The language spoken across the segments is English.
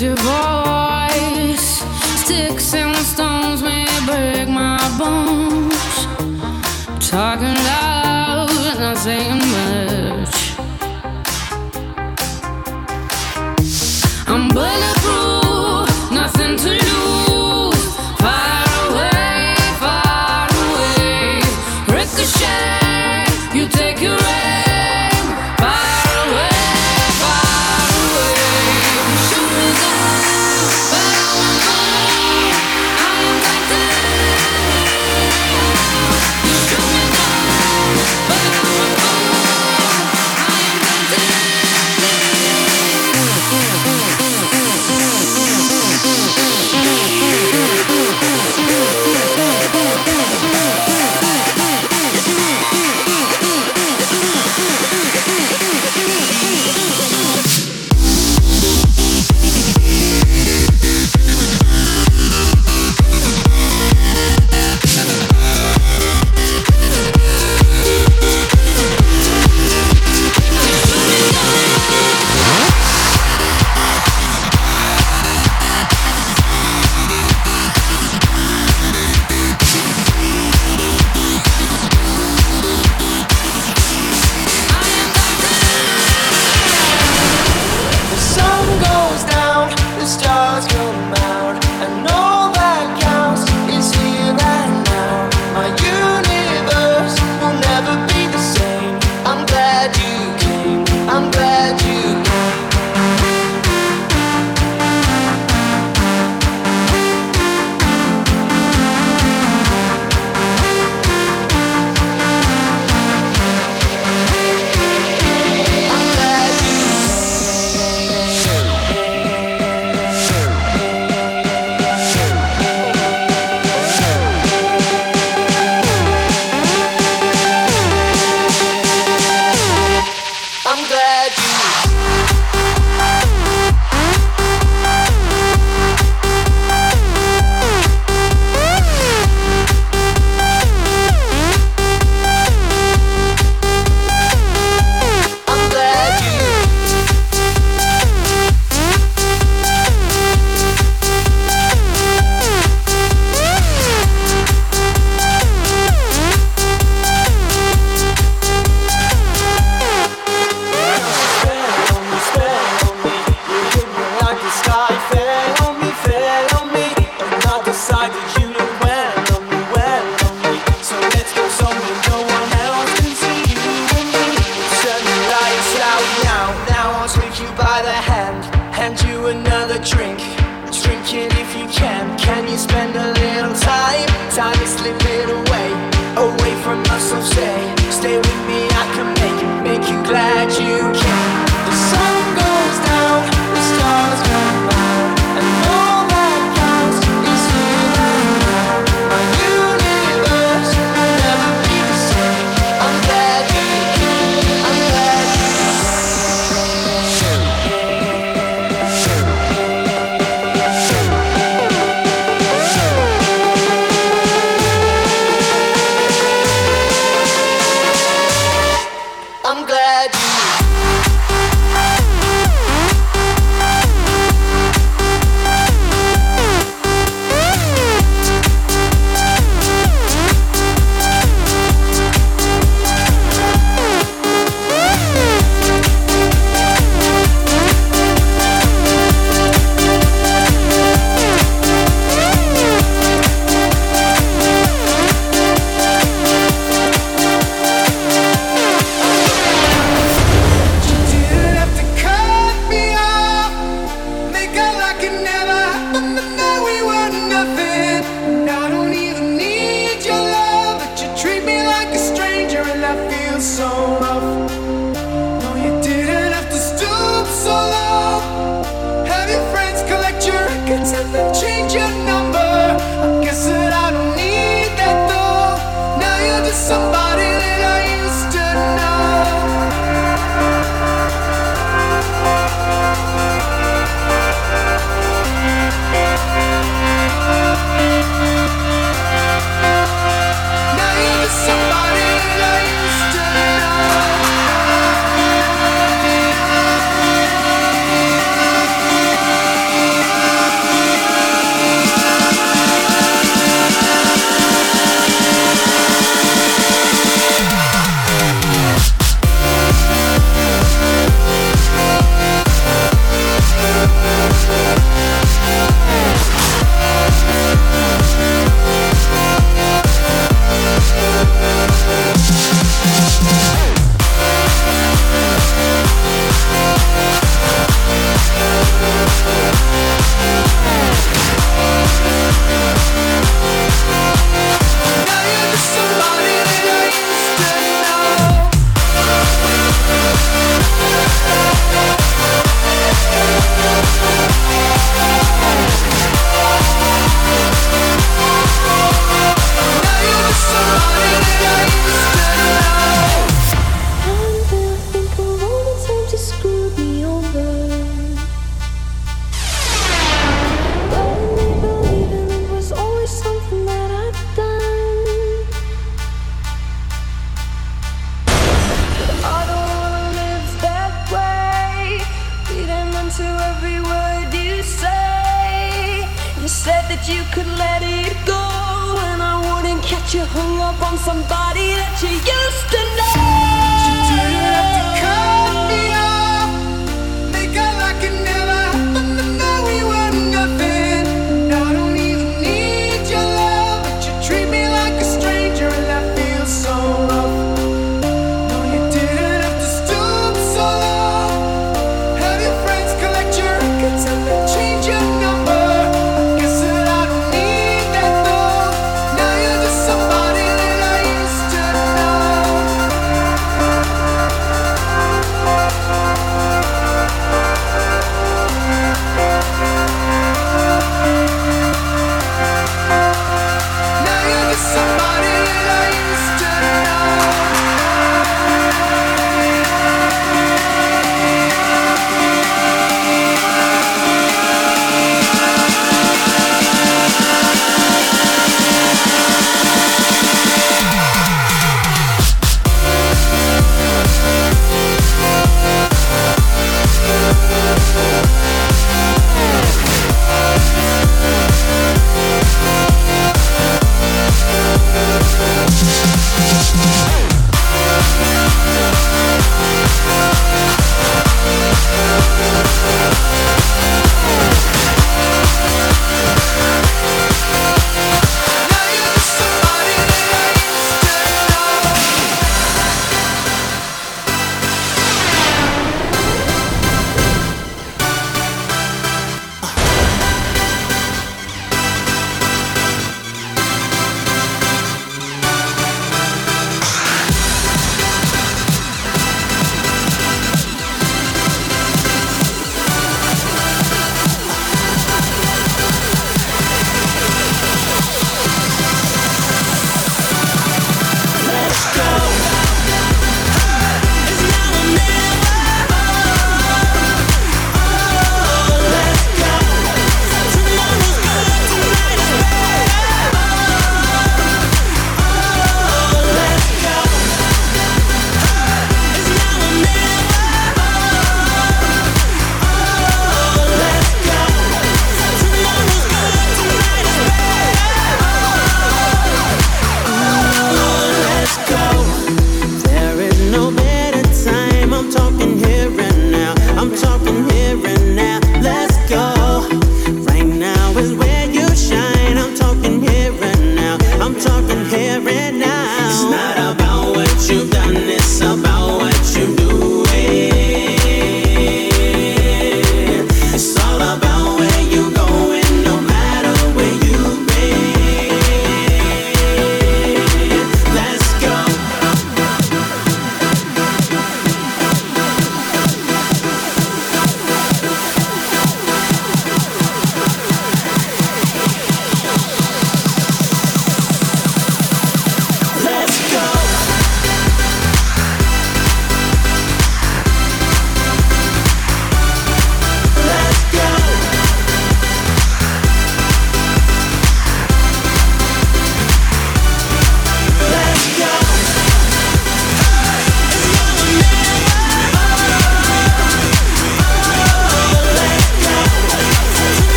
Your voice. Sticks and stones may break my bones. Talking loud, not saying much. I'm bulletproof, nothing to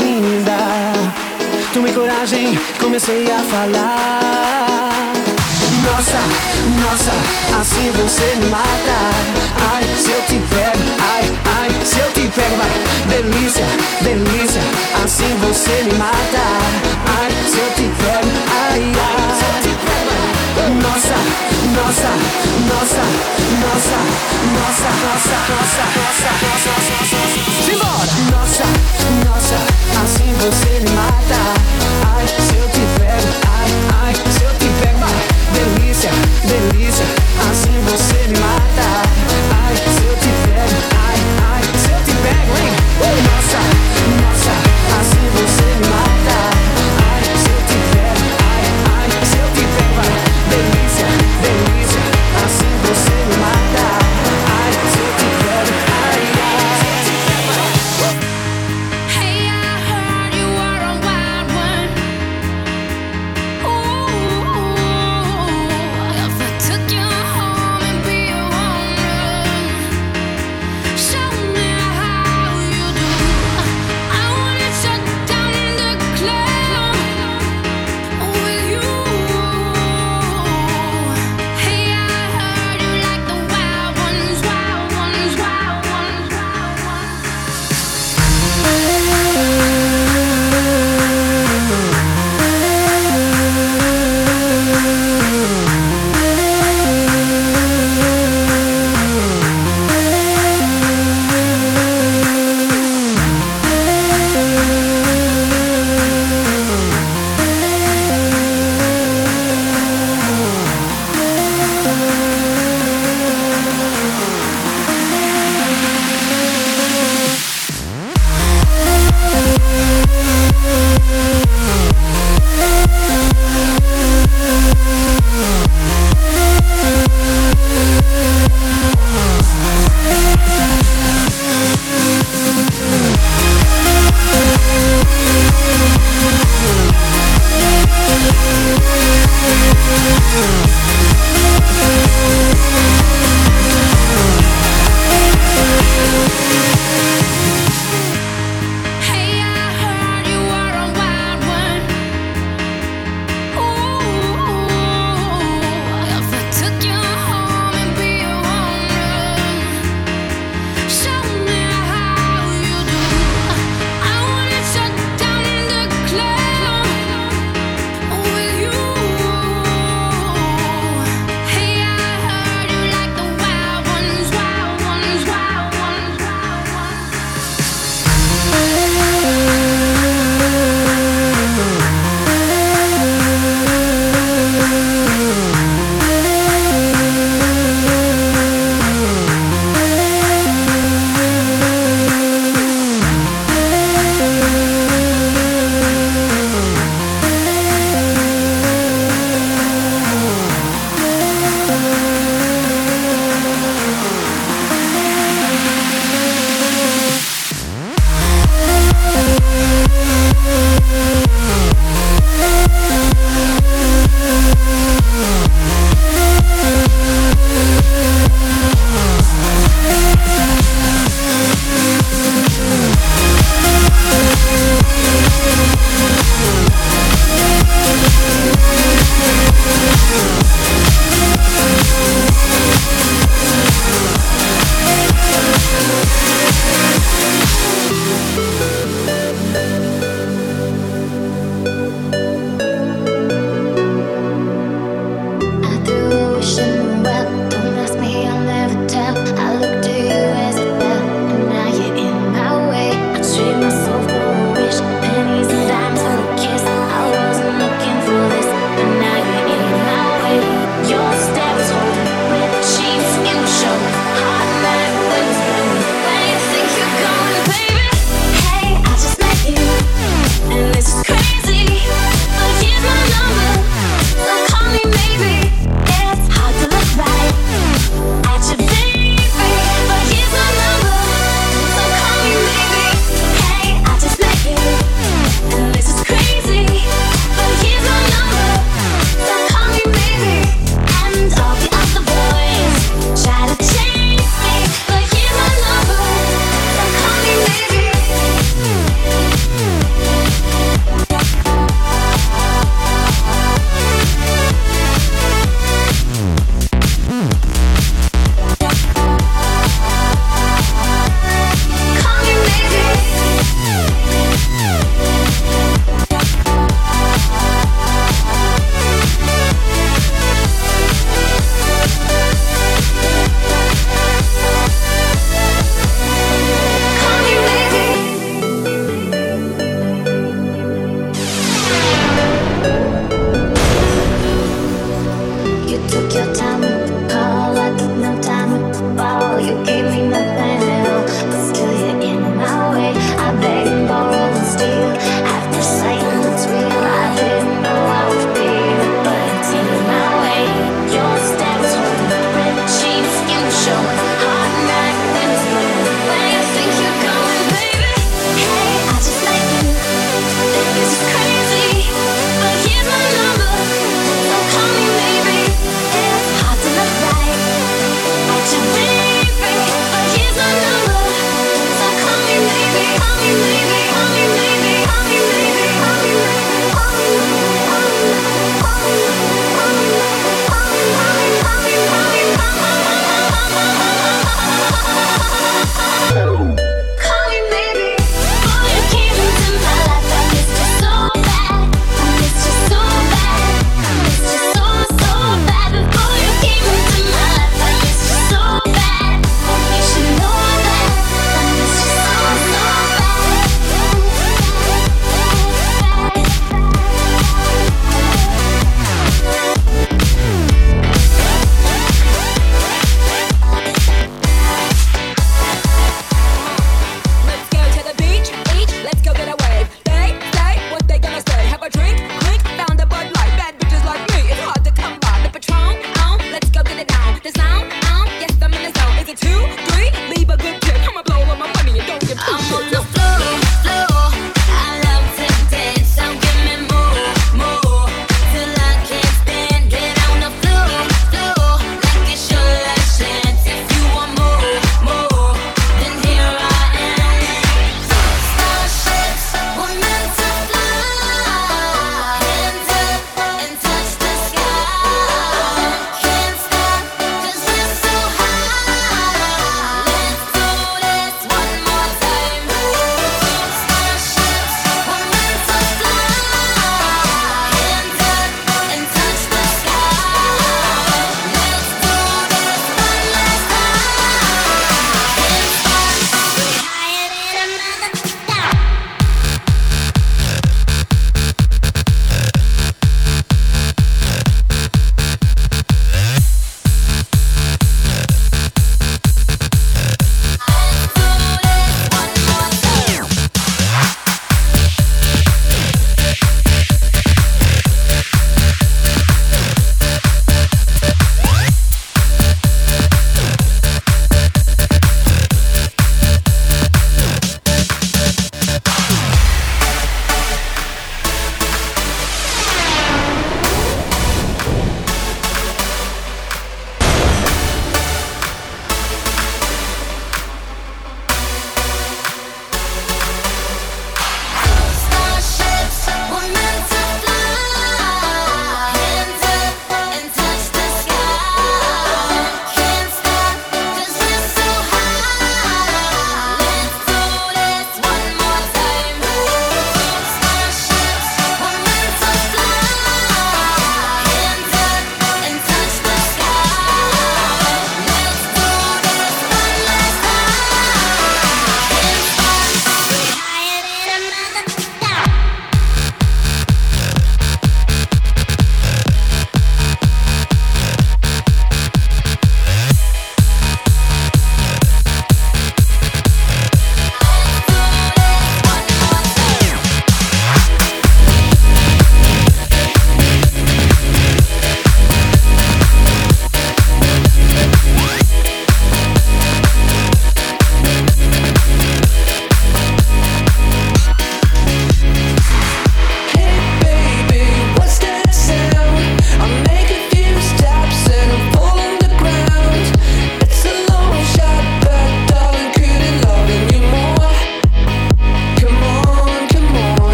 linda. Tomei coragem, comecei a falar. Nossa, nossa, assim você me mata. Ai, se eu te pego, ai, ai, se eu te pego, vai. Delícia, delícia, assim você me mata. Ai, se eu te pego, ai, ai, se eu te pego. Nossa, nossa, nossa, nossa, nossa, nossa, nossa, nossa, nossa, nossa. Simbora! Nossa, nossa, assim você me mata. Ai, se eu te pego, ai, ai, se eu te pego, vai. Delícia, delícia, assim você me mata.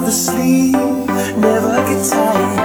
the sleep, never get tired.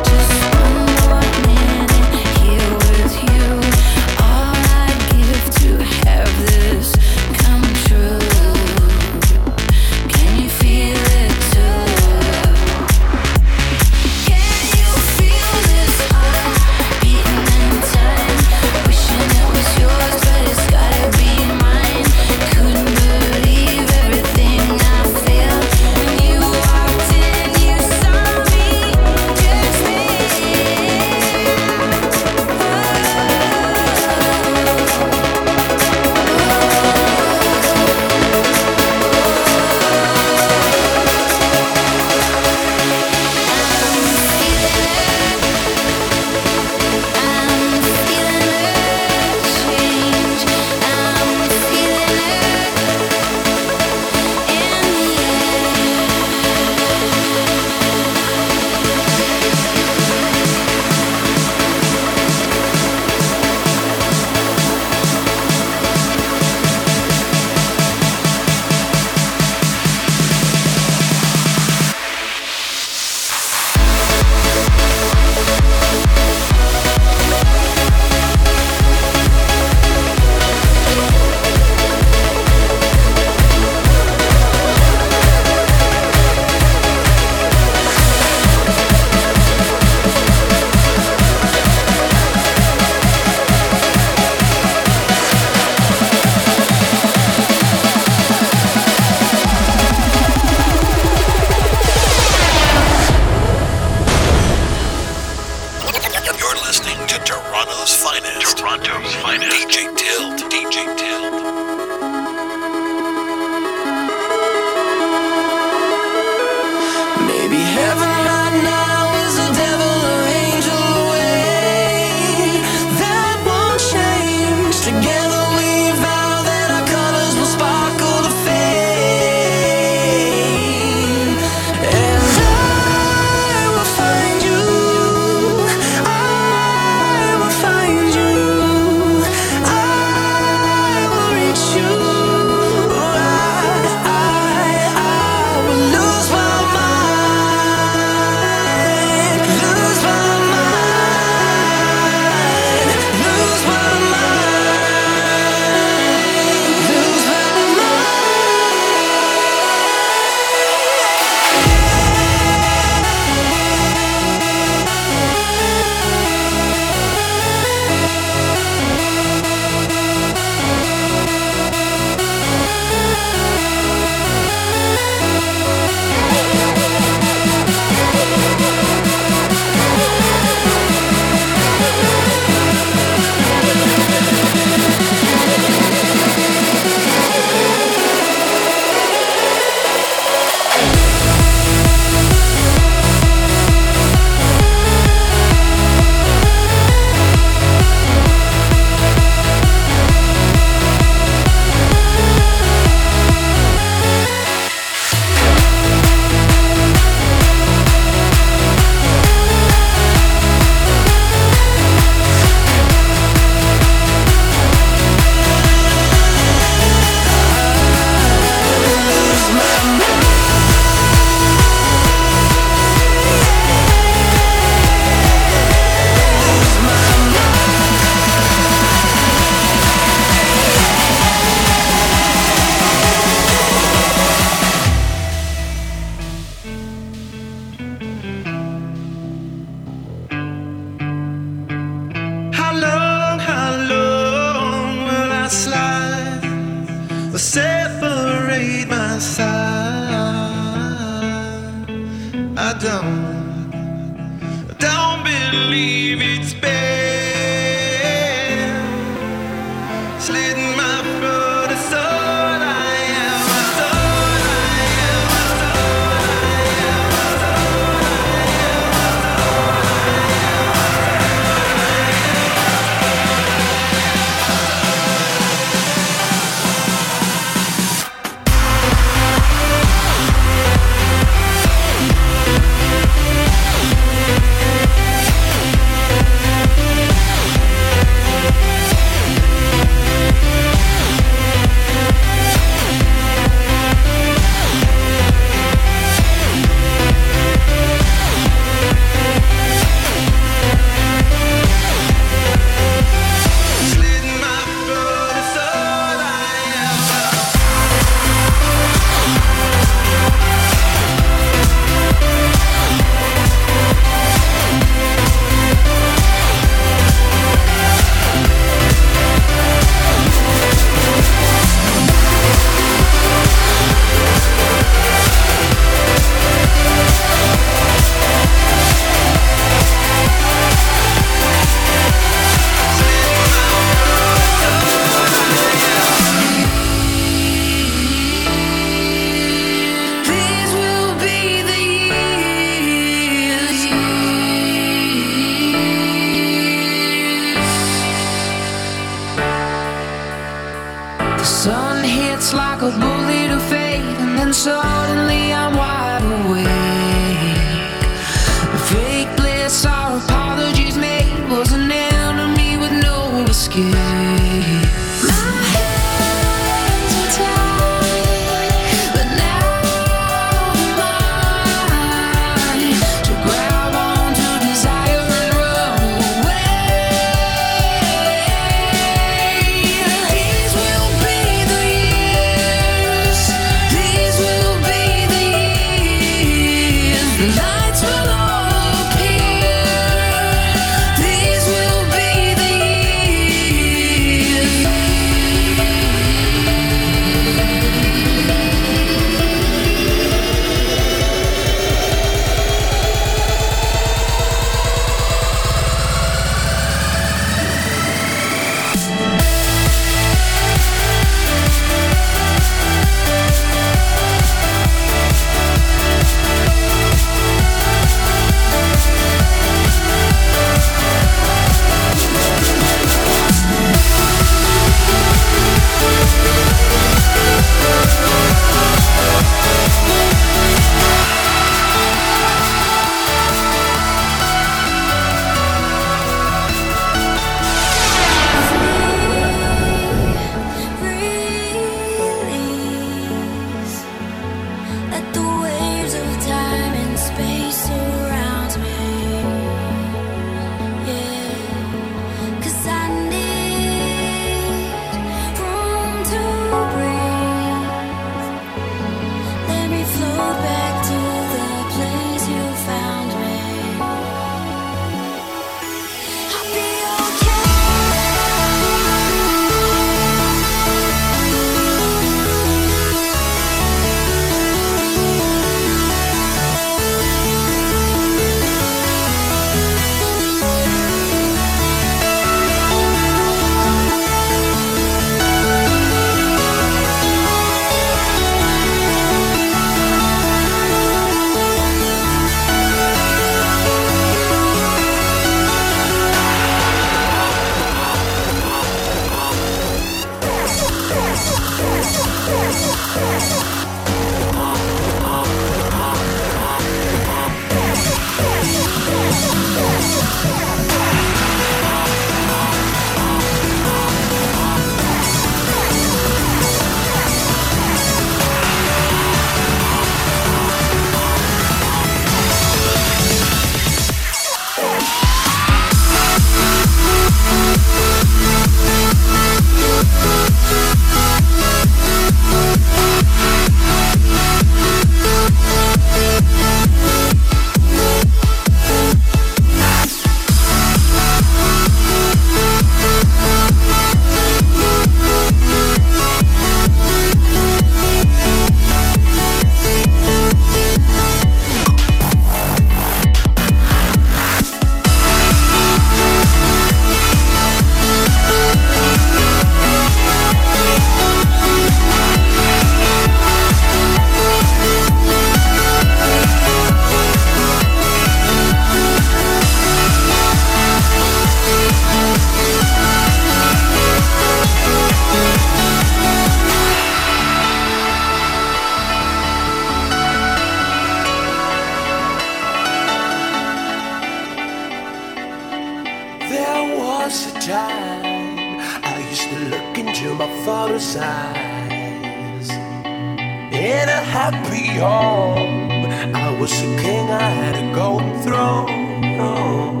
I used to look into my father's eyes. In a happy home, I was a king, I had a golden throne.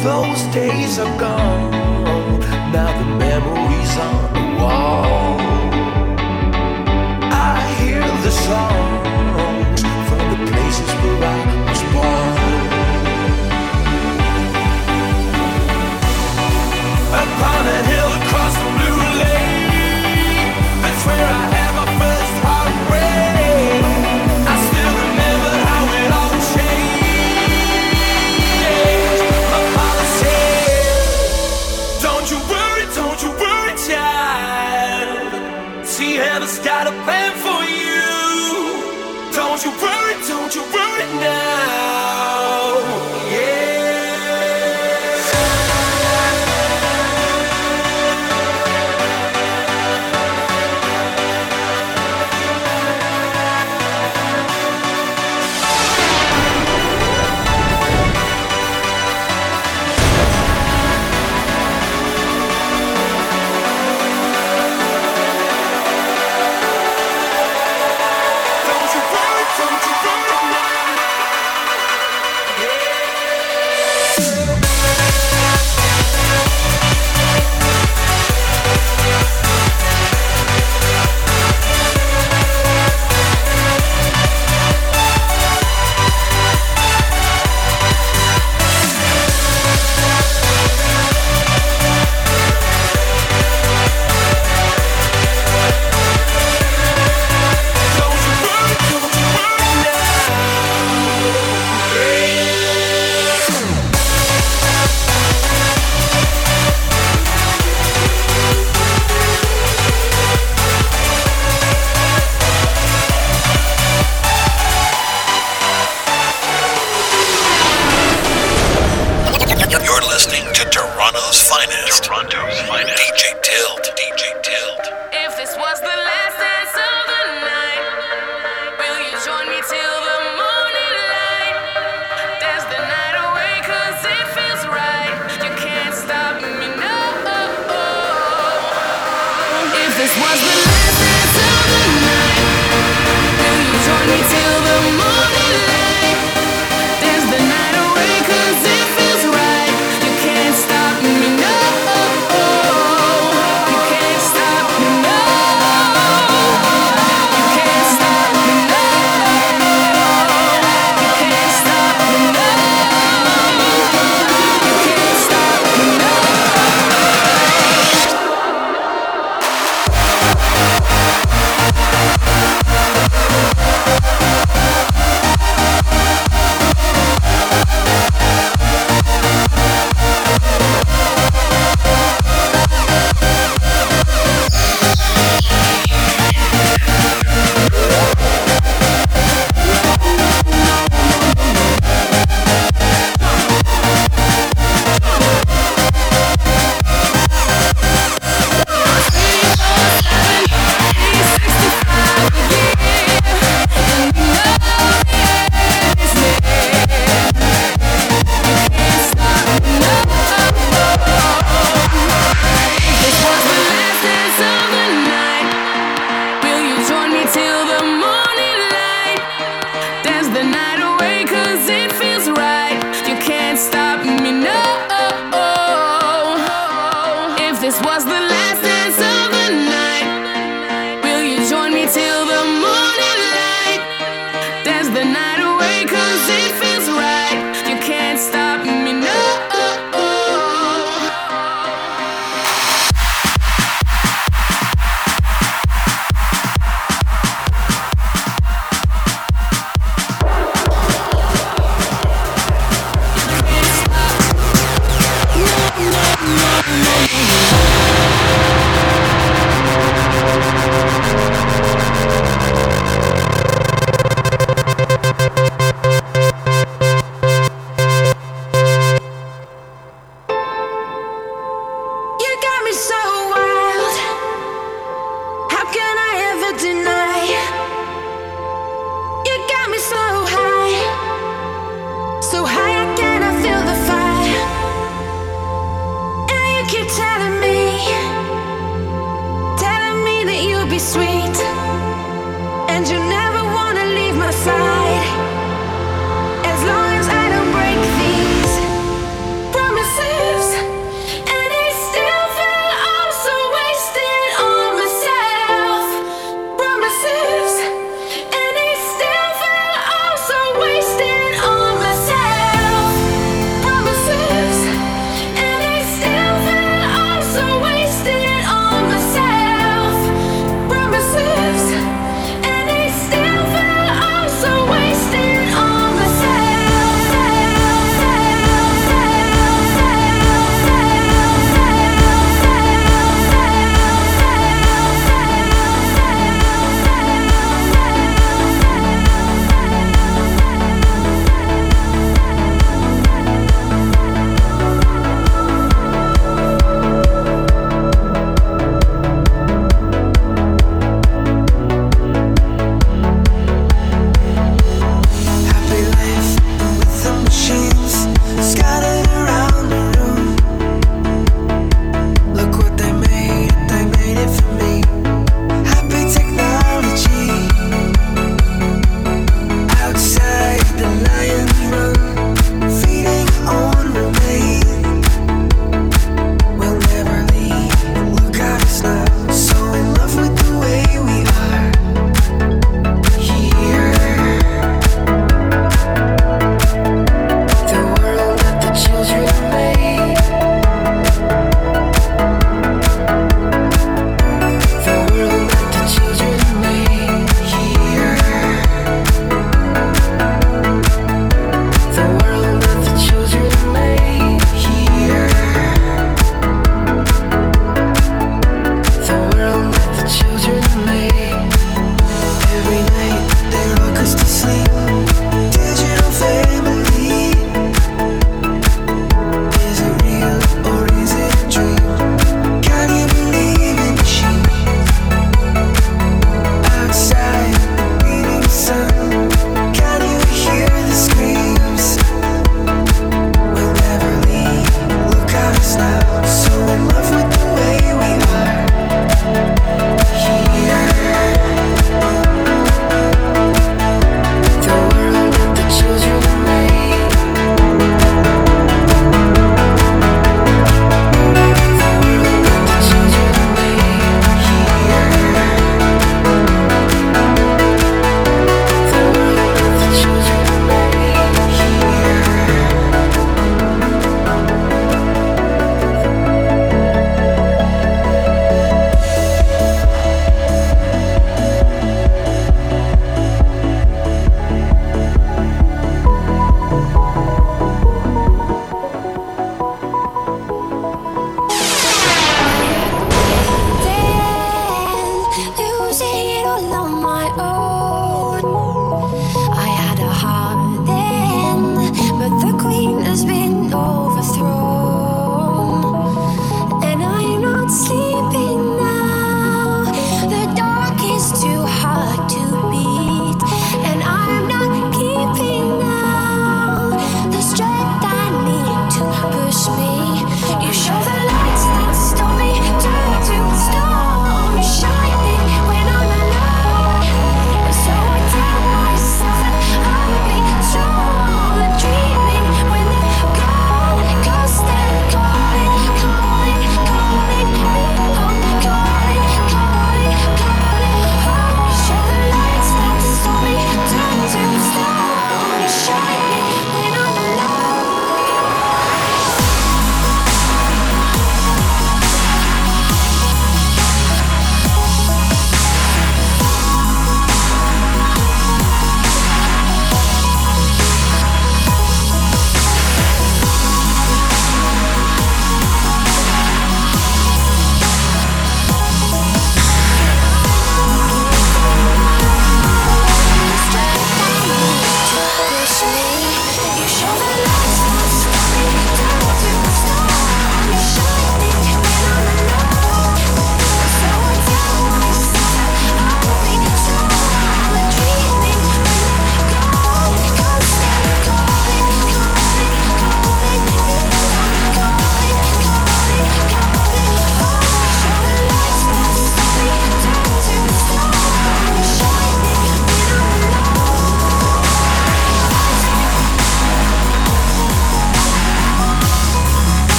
Those days are gone, now the memories on the wall. I hear the song. upon a hill across the blue lake. That's where I.